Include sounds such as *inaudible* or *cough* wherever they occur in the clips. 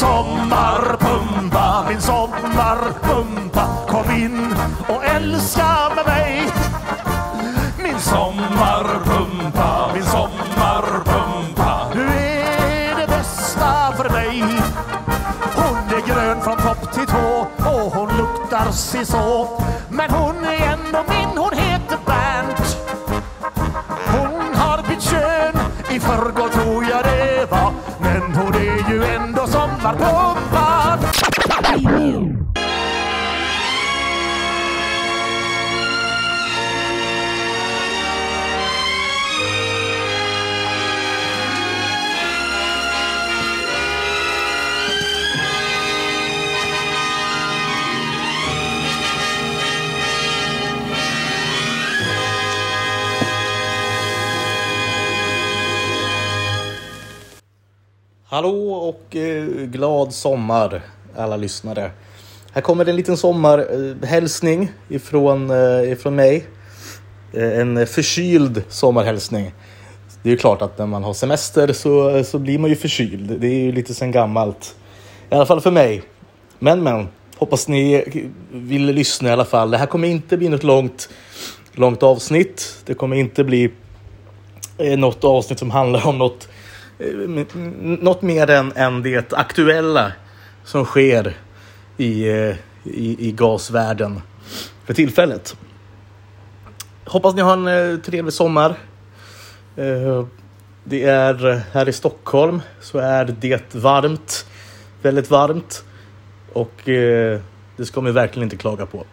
sommarpumpa, min sommarpumpa. Kom in och älska med mig. Min sommarpumpa, min sommarpumpa. Du är det bästa för mig Hon är grön från topp till tå och hon luktar siså Men hon är ändå min, hon heter Bernt. Hon har bytt kön, i förrgår tror jag det var. Men det är ju ändå sommarpumpan Hallå och eh, glad sommar alla lyssnare. Här kommer en liten sommarhälsning ifrån, eh, ifrån mig. Eh, en förkyld sommarhälsning. Det är ju klart att när man har semester så, så blir man ju förkyld. Det är ju lite sen gammalt. I alla fall för mig. Men men, hoppas ni vill lyssna i alla fall. Det här kommer inte bli något långt, långt avsnitt. Det kommer inte bli något avsnitt som handlar om något Eh, något mer än, än det aktuella som sker i, eh, i, i gasvärlden för tillfället. Hoppas ni har en eh, trevlig sommar. Det är här i Stockholm så är det varmt. Väldigt varmt. Och det ska man verkligen inte klaga på.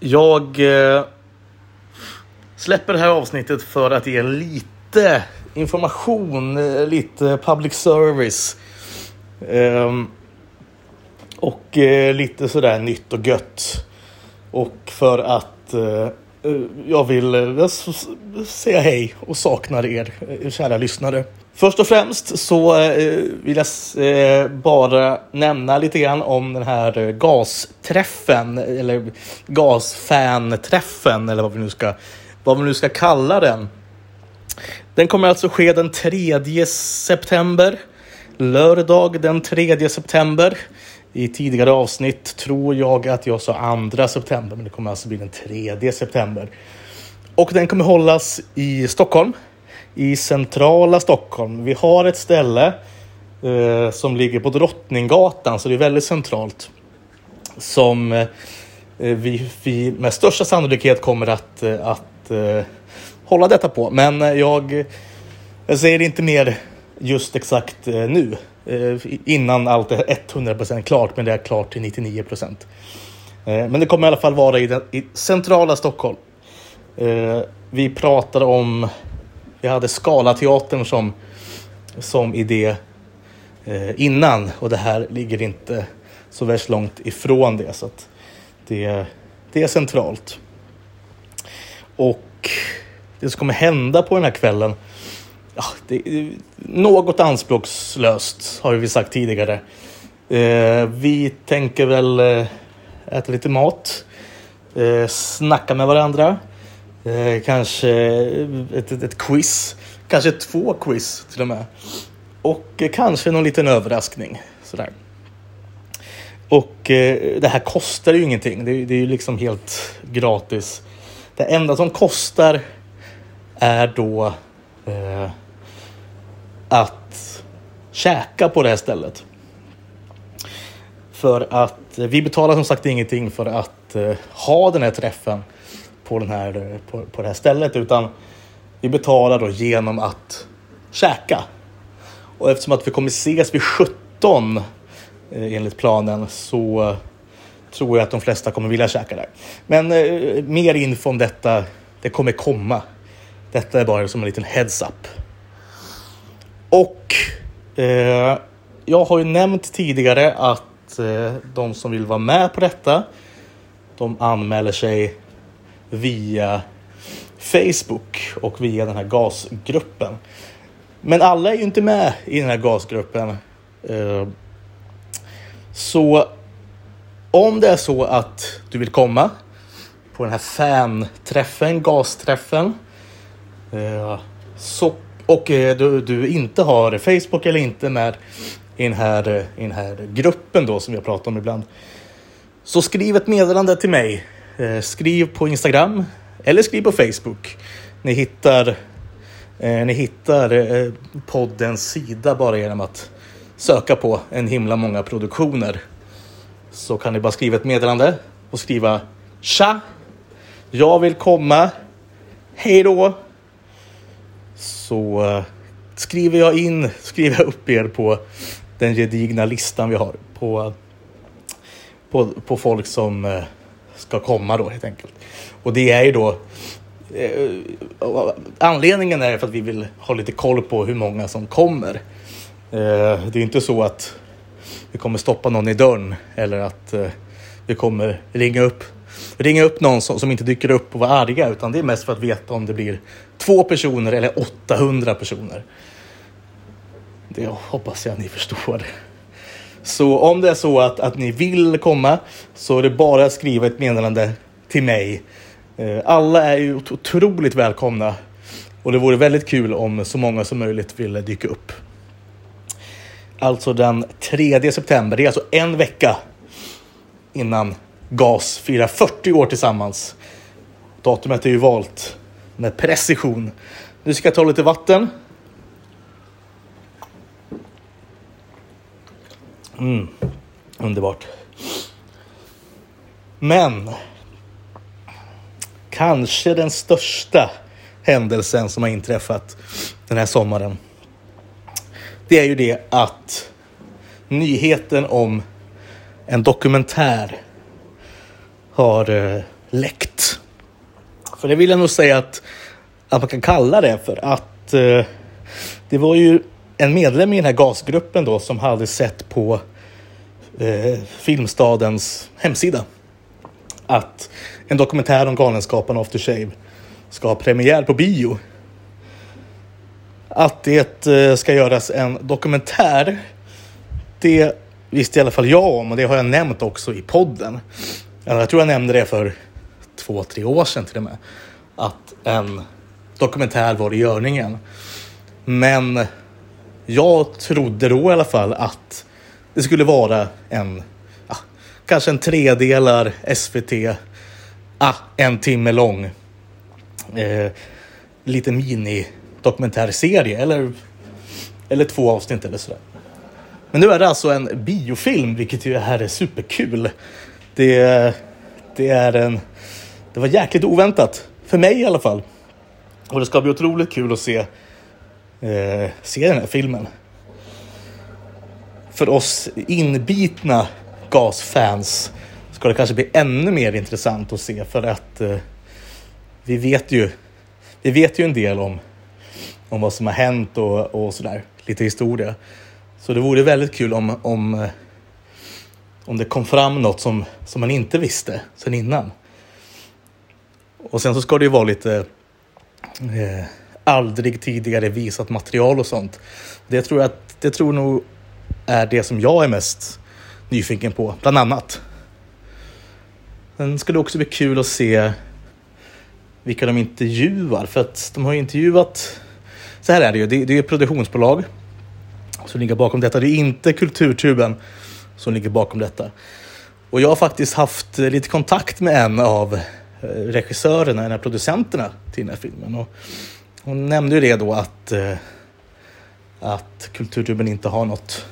Jag släpper det här avsnittet för att ge lite information, eh, lite public service. Um, och eh, lite sådär nytt och gött. Och för att eh, eh jag vill eh, säga hej och saknar er, eh, kära lyssnare. Först och främst så vill jag bara nämna lite grann om den här eh, gasträffen eller gasfanträffen eller vad vi nu ska, vad vi nu ska kalla den. Den kommer alltså ske den 3 september. Lördag den 3 september. I tidigare avsnitt tror jag att jag sa 2 september, men det kommer alltså bli den 3 september. Och den kommer hållas i Stockholm. I centrala Stockholm. Vi har ett ställe eh, som ligger på Drottninggatan, så det är väldigt centralt. Som eh, vi, vi med största sannolikhet kommer att, eh, att eh, hålla detta på. Men eh, jag, jag säger inte mer just exakt eh, nu. Eh, innan allt är 100% klart, men det är klart till 99%. Men det kommer i alla fall vara i, den, i centrala Stockholm. Vi pratade om, vi hade Scalateatern som, som idé innan och det här ligger inte så värst långt ifrån det. Så att det, det är centralt. Och det som kommer hända på den här kvällen ja, det något anspråkslöst har vi sagt tidigare. Eh, vi tänker väl eh, äta lite mat, eh, snacka med varandra, eh, kanske ett, ett, ett quiz, kanske två quiz till och med. Och eh, kanske någon liten överraskning. Sådär. Och eh, det här kostar ju ingenting. Det, det är ju liksom helt gratis. Det enda som kostar är då eh, att käka på det här stället. För att eh, vi betalar som sagt ingenting för att eh, ha den här träffen på, den här, eh, på, på det här stället utan vi betalar då genom att käka. Och eftersom att vi kommer ses vid 17 eh, enligt planen så tror jag att de flesta kommer vilja käka där. Men eh, mer info om detta, det kommer komma. Detta är bara som en liten heads up. Och eh, jag har ju nämnt tidigare att eh, de som vill vara med på detta, de anmäler sig via Facebook och via den här gasgruppen. Men alla är ju inte med i den här gasgruppen. Eh, så om det är så att du vill komma på den här fan-träffen, gasträffen. Eh, så, och eh, du, du inte har Facebook eller inte med i den här, eh, i den här gruppen då som vi har pratat om ibland. Så skriv ett meddelande till mig. Skriv på Instagram eller skriv på Facebook. Ni hittar, ni hittar poddens sida bara genom att söka på en himla många produktioner. Så kan ni bara skriva ett meddelande och skriva Tja! Jag vill komma. Hej då! Så eh, skriver jag in, *laughs* skriver jag upp er på den gedigna listan vi har på, på, på folk som eh, ska komma då helt enkelt. Och det är ju då eh, anledningen är för att vi vill ha lite koll på hur många som kommer. Eh, det är inte så att vi kommer stoppa någon i dörren eller att eh, vi kommer ringa upp ringa upp någon som, som inte dyker upp och vara arga utan det är mest för att veta om det blir två personer eller 800 personer. Det hoppas jag ni förstår. Så om det är så att, att ni vill komma så är det bara att skriva ett meddelande till mig. Eh, alla är ju otroligt välkomna och det vore väldigt kul om så många som möjligt ville dyka upp. Alltså den 3 september, det är alltså en vecka innan GAS firar 40 år tillsammans. Datumet är ju valt med precision. Nu ska jag ta lite vatten. Mm, underbart. Men kanske den största händelsen som har inträffat den här sommaren. Det är ju det att nyheten om en dokumentär har eh, läckt. För det vill jag nog säga att, att man kan kalla det för att eh, det var ju en medlem i den här gasgruppen då som hade sett på eh, Filmstadens hemsida att en dokumentär om Galenskaparna After Shave ska ha premiär på bio. Att det eh, ska göras en dokumentär, det visste i alla fall jag om och det har jag nämnt också i podden. Jag tror jag nämnde det för två, tre år sedan till och med. Att en dokumentär var i görningen. Men jag trodde då i alla fall att det skulle vara en, ja, kanske en tredelar SVT, ah, en timme lång. Eh, lite mini dokumentärserie eller, eller två avsnitt eller sådär. Men nu är det alltså en biofilm, vilket ju här är superkul. Det, det är en... Det var jäkligt oväntat. För mig i alla fall. Och det ska bli otroligt kul att se, eh, se den här filmen. För oss inbitna gasfans ska det kanske bli ännu mer intressant att se för att eh, vi vet ju vi vet ju en del om, om vad som har hänt och, och sådär, lite historia. Så det vore väldigt kul om, om, eh, om det kom fram något som, som man inte visste sen innan. Och sen så ska det ju vara lite eh, aldrig tidigare visat material och sånt. Det tror jag att, det tror nog är det som jag är mest nyfiken på, bland annat. Sen ska det också bli kul att se vilka de intervjuar, för att de har ju intervjuat... Så här är det ju, det, det är ett produktionsbolag som ligger bakom detta. Det är inte Kulturtuben som ligger bakom detta. Och jag har faktiskt haft eh, lite kontakt med en av eh, regissörerna, en av producenterna till den här filmen. Och hon nämnde ju det då att, eh, att Kulturtuben inte har något,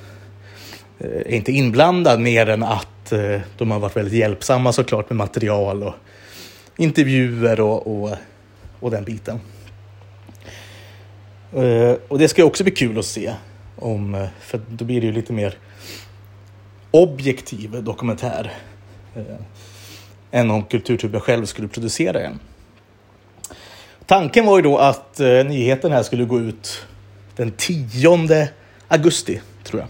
är inte inblandad mer än att de har varit väldigt hjälpsamma såklart med material och intervjuer och, och, och den biten. Och det ska också bli kul att se. Om, för då blir det ju lite mer objektiv dokumentär. Eh, än om Kulturtuben själv skulle producera en. Tanken var ju då att eh, nyheten här skulle gå ut den 10 augusti, tror jag.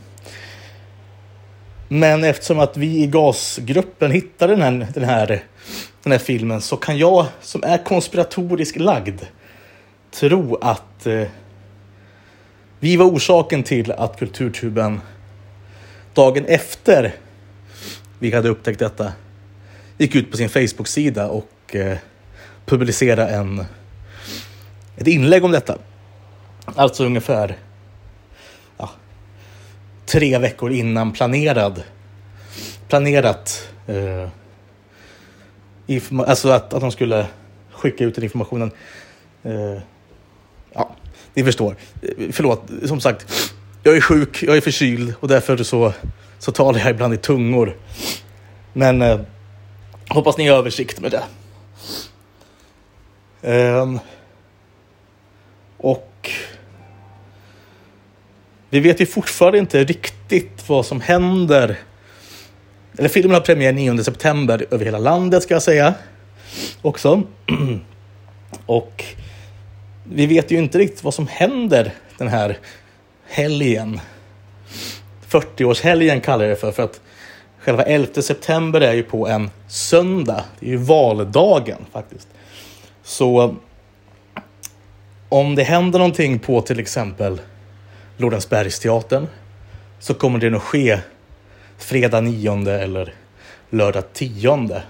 Men eftersom att vi i gasgruppen hittade den här, den här, den här filmen så kan jag som är konspiratoriskt lagd tro att eh, vi var orsaken till att Kulturtuben dagen efter vi hade upptäckt detta gick ut på sin Facebook-sida och eh, publicerade en, ett inlägg om detta. Alltså ungefär ja, tre veckor innan planerad. Planerat. Eh, alltså att, att de skulle skicka ut den informationen. Eh, ja, ni förstår. Eh, förlåt, som sagt. Jag är sjuk, jag är förkyld och därför så, så talar jag ibland i tungor. Men eh, hoppas ni har översikt med det. Ehm, och vi vet ju fortfarande inte riktigt vad som händer. Eller filmen har premiär 9 september över hela landet ska jag säga. Också. *clears throat* Och vi vet ju inte riktigt vad som händer den här helgen. 40-årshelgen kallar jag det för. För att själva 11 september är ju på en söndag. Det är ju valdagen faktiskt. Så om det händer någonting på till exempel Lorensbergsteatern så kommer det nog ske fredag 9 eller lördag 10.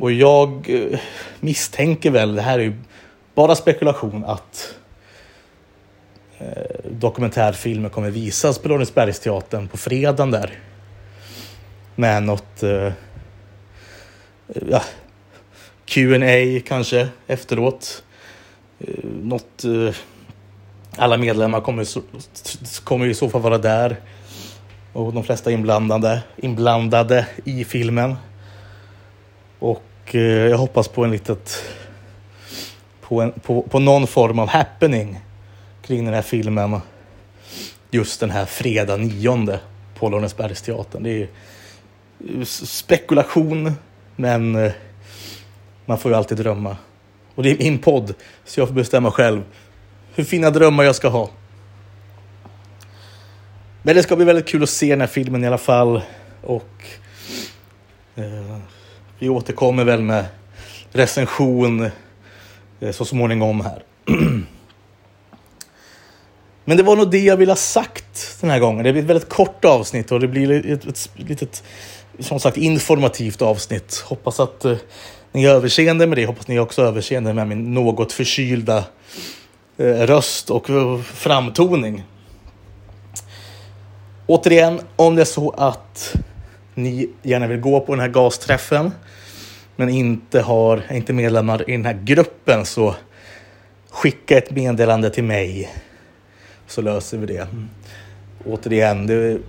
Och jag eh, misstänker väl, det här är ju bara spekulation, att Eh, dokumentärfilmer kommer visas på Lorensbergsteatern på fredagen där. Med något eh, ja, Q&A kanske efteråt. Eh, något eh, alla medlemmar kommer, kommer i så fall vara där. Och de flesta inblandade, inblandade i filmen. Och eh, jag hoppas på en litet... På, en, på, på någon form av happening kring den här filmen. Just den här fredag nionde på Lorensbergsteatern. Det är spekulation, men eh, man får ju alltid drömma. Och det är min podd, så jag får bestämma själv hur fina drömmar jag ska ha. Men det ska bli väldigt kul att se den här filmen i alla fall. Och eh, vi återkommer väl med recension eh, så småningom här. *clears throat* Men det var nog det jag ville ha sagt den här gången. Det blir ett väldigt kort avsnitt och det blir ett, ett, litet, som sagt, informativt avsnitt. Hoppas att eh, ni har överseende med det. Hoppas ni också har överseende med min något förkylda eh, röst och eh, framtoning. Återigen, om det är så att ni gärna vill gå på den här gasträffen men inte har, är inte medlemmar i den här gruppen så skicka ett meddelande till mig så löser vi det. Återigen, det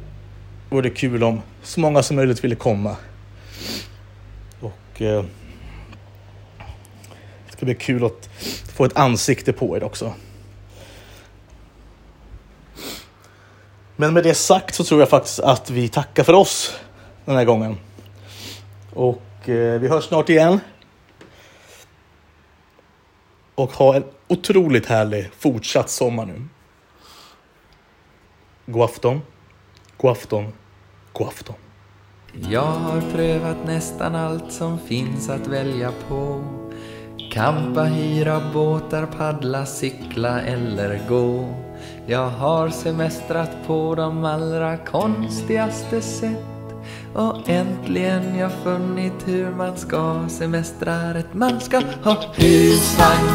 vore kul om så många som möjligt ville komma. Och eh, det ska bli kul att få ett ansikte på er också. Men med det sagt så tror jag faktiskt att vi tackar för oss den här gången. Och eh, vi hörs snart igen. Och ha en otroligt härlig fortsatt sommar nu. God afton. God afton. God afton. Jag har prövat nästan allt som finns att välja på. Kampa, hyra båtar, paddla, cykla eller gå. Jag har semestrat på de allra konstigaste sätt. Och äntligen jag funnit hur man ska semestra rätt. Man ska ha husvagn,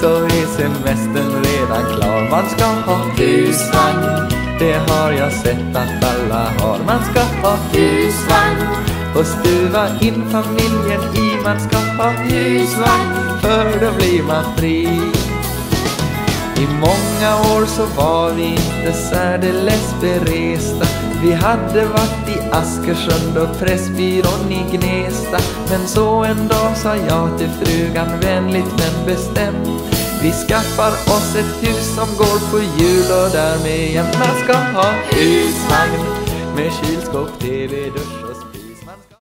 så är semestern redan klar. Man ska ha husvagn, det har jag sett att alla har. Man ska ha husvagn och stuva in familjen i. Man ska ha husvagn, för då blir man fri. I många år så var vi inte särdeles beresta Vi hade varit i Askersund och Pressbyrån i Gnesta Men så en dag sa jag till frugan vänligt men bestämt vi skaffar oss ett hus som går på hjul och därmed jämt Man ska ha husvagn med kylskåp, TV, dusch